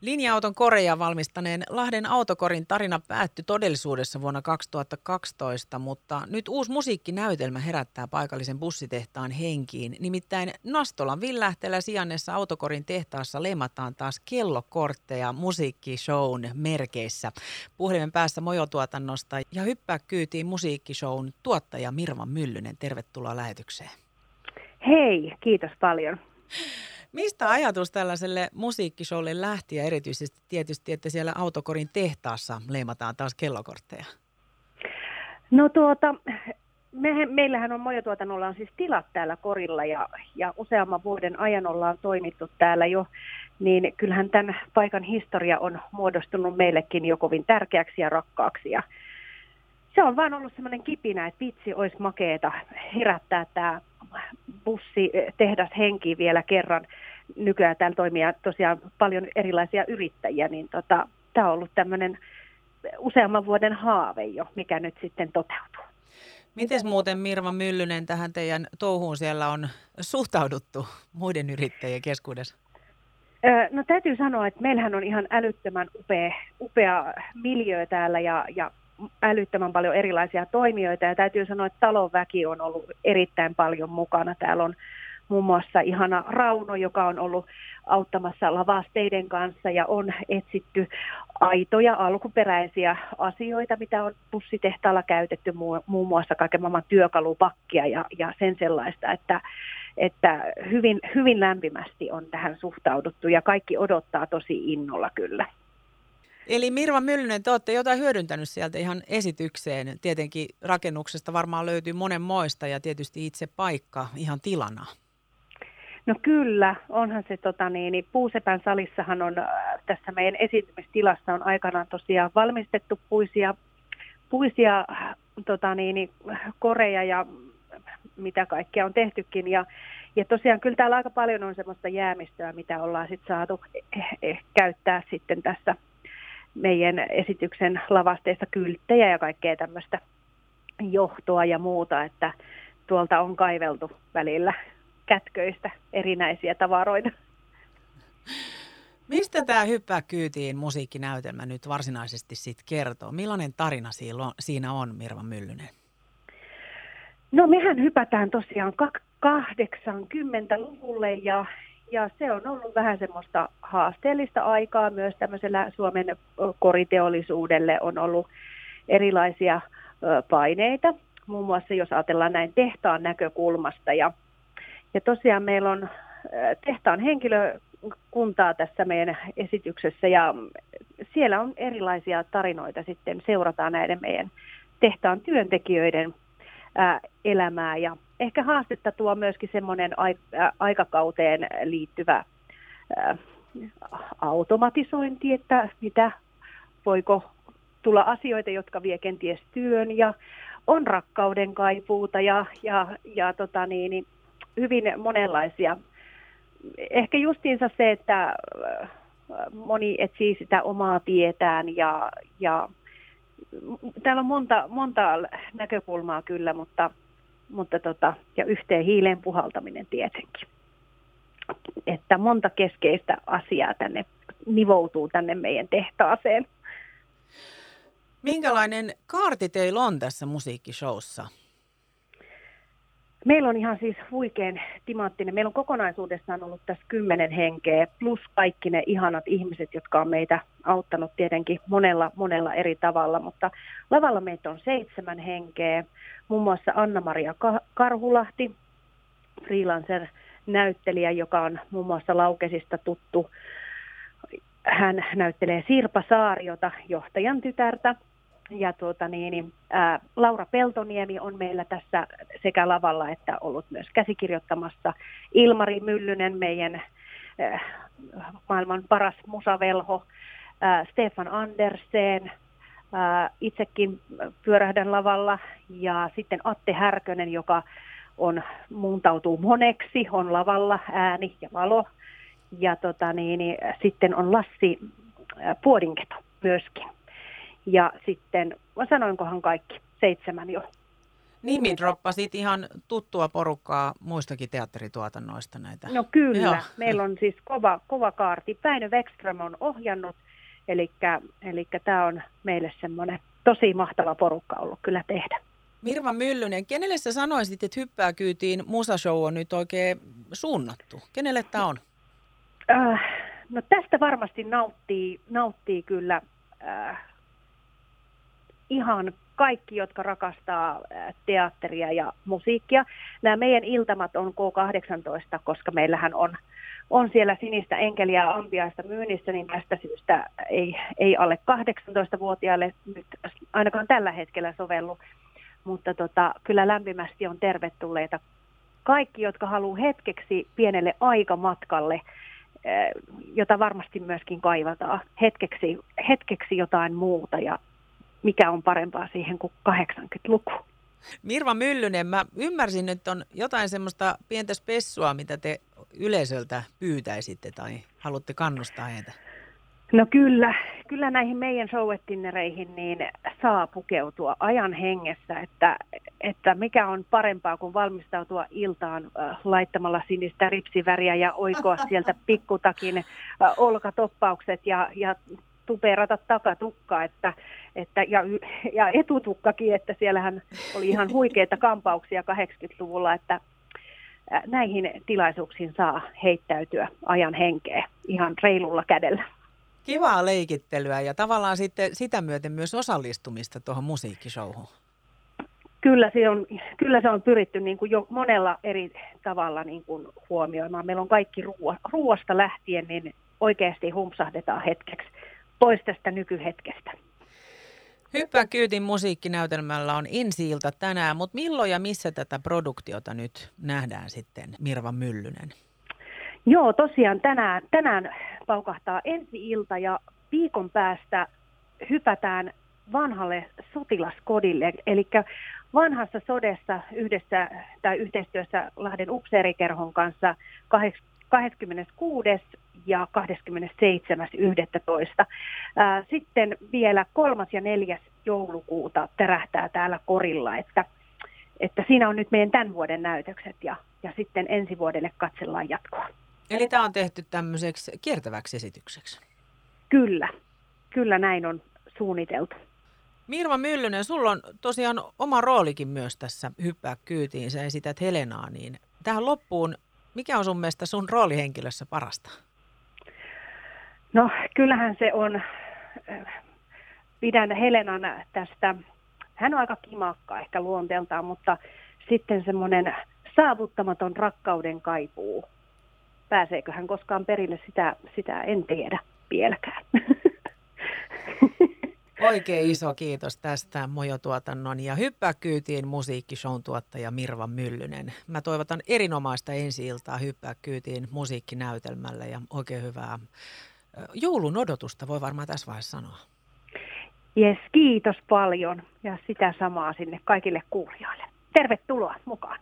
Linja-auton koreja valmistaneen Lahden autokorin tarina päättyi todellisuudessa vuonna 2012, mutta nyt uusi musiikkinäytelmä herättää paikallisen bussitehtaan henkiin. Nimittäin Nastolan Villähtelä sijannessa autokorin tehtaassa lemataan taas kellokortteja musiikkishown merkeissä. Puhelimen päässä Mojotuotannosta ja hyppää kyytiin musiikkishown tuottaja Mirva Myllynen. Tervetuloa lähetykseen. Hei, kiitos paljon. Mistä ajatus tällaiselle musiikkisholle lähti ja erityisesti tietysti, että siellä autokorin tehtaassa leimataan taas kellokortteja? No tuota, me, meillähän on Mojotuotannolla on siis tilat täällä korilla ja, ja useamman vuoden ajan ollaan toimittu täällä jo, niin kyllähän tämän paikan historia on muodostunut meillekin jo kovin tärkeäksi ja rakkaaksi. Ja se on vaan ollut semmoinen kipinä, että vitsi olisi makeeta herättää tämä bussi tehdas henki vielä kerran. Nykyään täällä toimii tosiaan paljon erilaisia yrittäjiä, niin tota, tämä on ollut tämmöinen useamman vuoden haave jo, mikä nyt sitten toteutuu. Miten muuten Mirva Myllynen tähän teidän touhuun siellä on suhtauduttu muiden yrittäjien keskuudessa? No täytyy sanoa, että meillähän on ihan älyttömän upea, upea miljö täällä ja, ja älyttömän paljon erilaisia toimijoita ja täytyy sanoa, että talon väki on ollut erittäin paljon mukana. Täällä on muun muassa ihana Rauno, joka on ollut auttamassa lavasteiden kanssa ja on etsitty aitoja alkuperäisiä asioita, mitä on bussitehtaalla käytetty, muun muassa kaiken maailman työkalupakkia ja, ja sen sellaista, että, että hyvin, hyvin lämpimästi on tähän suhtauduttu ja kaikki odottaa tosi innolla kyllä. Eli Mirva Myllynen, te olette jotain hyödyntänyt sieltä ihan esitykseen. Tietenkin rakennuksesta varmaan löytyy monen moista ja tietysti itse paikka ihan tilana. No kyllä, onhan se tota niin, niin Puusepän salissahan on äh, tässä meidän esitymistilassa on aikanaan tosiaan valmistettu puisia, puisia tota niin, niin, koreja ja mitä kaikkea on tehtykin ja ja tosiaan kyllä täällä aika paljon on semmoista jäämistöä, mitä ollaan sitten saatu eh, eh, käyttää sitten tässä meidän esityksen lavasteista kylttejä ja kaikkea tämmöistä johtoa ja muuta, että tuolta on kaiveltu välillä kätköistä erinäisiä tavaroita. Mistä tämä Hyppää kyytiin musiikkinäytelmä nyt varsinaisesti sit kertoo? Millainen tarina siinä on, Mirva Myllynen? No mehän hypätään tosiaan 80-luvulle ja ja se on ollut vähän semmoista haasteellista aikaa myös tämmöisellä Suomen koriteollisuudelle on ollut erilaisia paineita, muun muassa jos ajatellaan näin tehtaan näkökulmasta. Ja, ja tosiaan meillä on tehtaan henkilökuntaa tässä meidän esityksessä ja siellä on erilaisia tarinoita sitten, seurataan näiden meidän tehtaan työntekijöiden elämää ja ehkä haastetta tuo myöskin semmoinen aikakauteen liittyvä automatisointi, että mitä voiko tulla asioita, jotka vie kenties työn ja on rakkauden kaipuuta ja, ja, ja tota niin, niin hyvin monenlaisia. Ehkä justiinsa se, että moni etsii sitä omaa tietään ja, ja täällä on monta, monta näkökulmaa kyllä, mutta mutta tota, ja yhteen hiileen puhaltaminen tietenkin. Että monta keskeistä asiaa tänne nivoutuu tänne meidän tehtaaseen. Minkälainen kaarti teillä on tässä musiikkishowssa? Meillä on ihan siis huikein timanttinen. Meillä on kokonaisuudessaan ollut tässä kymmenen henkeä, plus kaikki ne ihanat ihmiset, jotka on meitä auttanut tietenkin monella, monella eri tavalla. Mutta lavalla meitä on seitsemän henkeä, muun muassa Anna-Maria Karhulahti, freelancer-näyttelijä, joka on muun muassa Laukesista tuttu. Hän näyttelee Sirpa Saariota, johtajan tytärtä ja tuota niin, niin, ää, Laura Peltoniemi on meillä tässä sekä lavalla että ollut myös käsikirjoittamassa. Ilmari Myllynen, meidän ää, maailman paras musavelho. Ää, Stefan Andersen, ää, itsekin pyörähdän lavalla. Ja sitten Atte Härkönen, joka on, muuntautuu moneksi, on lavalla ääni ja valo. Ja tota niin, niin, sitten on Lassi Puodinketo myöskin ja sitten, sanoinkohan kaikki, seitsemän jo. Nimi droppasit ihan tuttua porukkaa muistakin teatterituotannoista näitä. No kyllä, Joo. meillä on siis kova, kova kaarti. Päinö Wexström on ohjannut, eli tämä on meille semmoinen tosi mahtava porukka ollut kyllä tehdä. Mirva Myllynen, kenelle sä sanoisit, että hyppää kyytiin musashow on nyt oikein suunnattu? Kenelle tämä on? Äh, no tästä varmasti nauttii, nauttii kyllä äh, ihan kaikki, jotka rakastaa äh, teatteria ja musiikkia. Nämä meidän iltamat on K18, koska meillähän on, on siellä sinistä enkeliä ampiaista myynnissä, niin tästä syystä ei, ei alle 18-vuotiaille nyt ainakaan tällä hetkellä sovellu. Mutta tota, kyllä lämpimästi on tervetulleita kaikki, jotka haluaa hetkeksi pienelle aikamatkalle, äh, jota varmasti myöskin kaivataan, hetkeksi, hetkeksi jotain muuta ja mikä on parempaa siihen kuin 80-luku. Mirva Myllynen, mä ymmärsin, että on jotain semmoista pientä spessua, mitä te yleisöltä pyytäisitte tai haluatte kannustaa heitä. No kyllä, kyllä näihin meidän showettinnereihin niin saa pukeutua ajan hengessä, että, että mikä on parempaa kuin valmistautua iltaan äh, laittamalla sinistä ripsiväriä ja oikoa sieltä pikkutakin äh, olkatoppaukset ja, ja tuperata takatukkaa että, että, ja, ja etutukkakin, että siellähän oli ihan huikeita kampauksia 80-luvulla, että näihin tilaisuuksiin saa heittäytyä ajan henkeä ihan reilulla kädellä. Kivaa leikittelyä ja tavallaan sitten sitä myöten myös osallistumista tuohon musiikkishowhun. Kyllä se on, kyllä se on pyritty niin kuin jo monella eri tavalla niin kuin huomioimaan. Meillä on kaikki ruo, ruoasta lähtien, niin oikeasti humpsahdetaan hetkeksi pois tästä nykyhetkestä. Hyppää kyytin musiikkinäytelmällä on ensi tänään, mutta milloin ja missä tätä produktiota nyt nähdään sitten, Mirva Myllynen? Joo, tosiaan tänään, tänään paukahtaa ensi-ilta ja viikon päästä hypätään vanhalle sotilaskodille, eli vanhassa sodessa yhdessä tai yhteistyössä Lahden upseerikerhon kanssa 26 ja 27.11. Sitten vielä kolmas ja neljäs joulukuuta tärähtää täällä korilla, että, että siinä on nyt meidän tämän vuoden näytökset ja, ja sitten ensi vuodelle katsellaan jatkoa. Eli tämä on tehty tämmöiseksi kiertäväksi esitykseksi? Kyllä, kyllä näin on suunniteltu. Mirva Myllynen, sulla on tosiaan oma roolikin myös tässä Hyppää kyytiin. Sä esität Helenaa, niin tähän loppuun, mikä on sun mielestä sun roolihenkilössä parasta? No kyllähän se on, pidän Helenan tästä, hän on aika kimakka ehkä luonteeltaan, mutta sitten semmoinen saavuttamaton rakkauden kaipuu. Pääseekö hän koskaan perille, sitä, sitä en tiedä vieläkään. Oikein iso kiitos tästä Mojo-tuotannon ja Hyppää kyytiin musiikkishown tuottaja Mirva Myllynen. Mä toivotan erinomaista ensi-iltaa Hyppää kyytiin musiikkinäytelmällä ja oikein hyvää joulun odotusta voi varmaan tässä vaiheessa sanoa. Jes, kiitos paljon ja sitä samaa sinne kaikille kuulijoille. Tervetuloa mukaan.